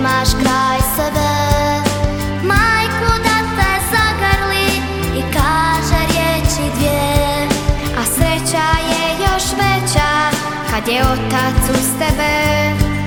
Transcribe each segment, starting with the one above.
imaš kraj sebe. Majku da te zagrli i kaže riječi dvije. A sreća je još veća kad je otac uz tebe.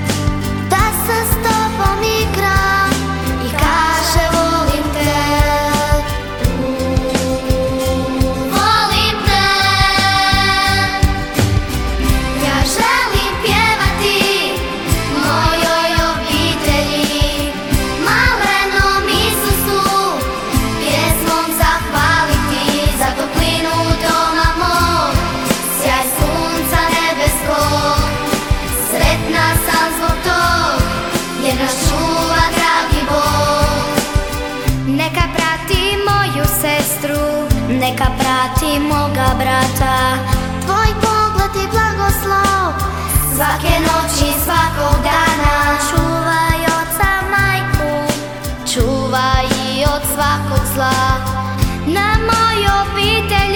Neka prati moga brata. Tvoj pogled i blagoslov. Svake noći, svakog dana. Čuvaj oca majku. Čuvaj i od svakog zla. Na moj obitelj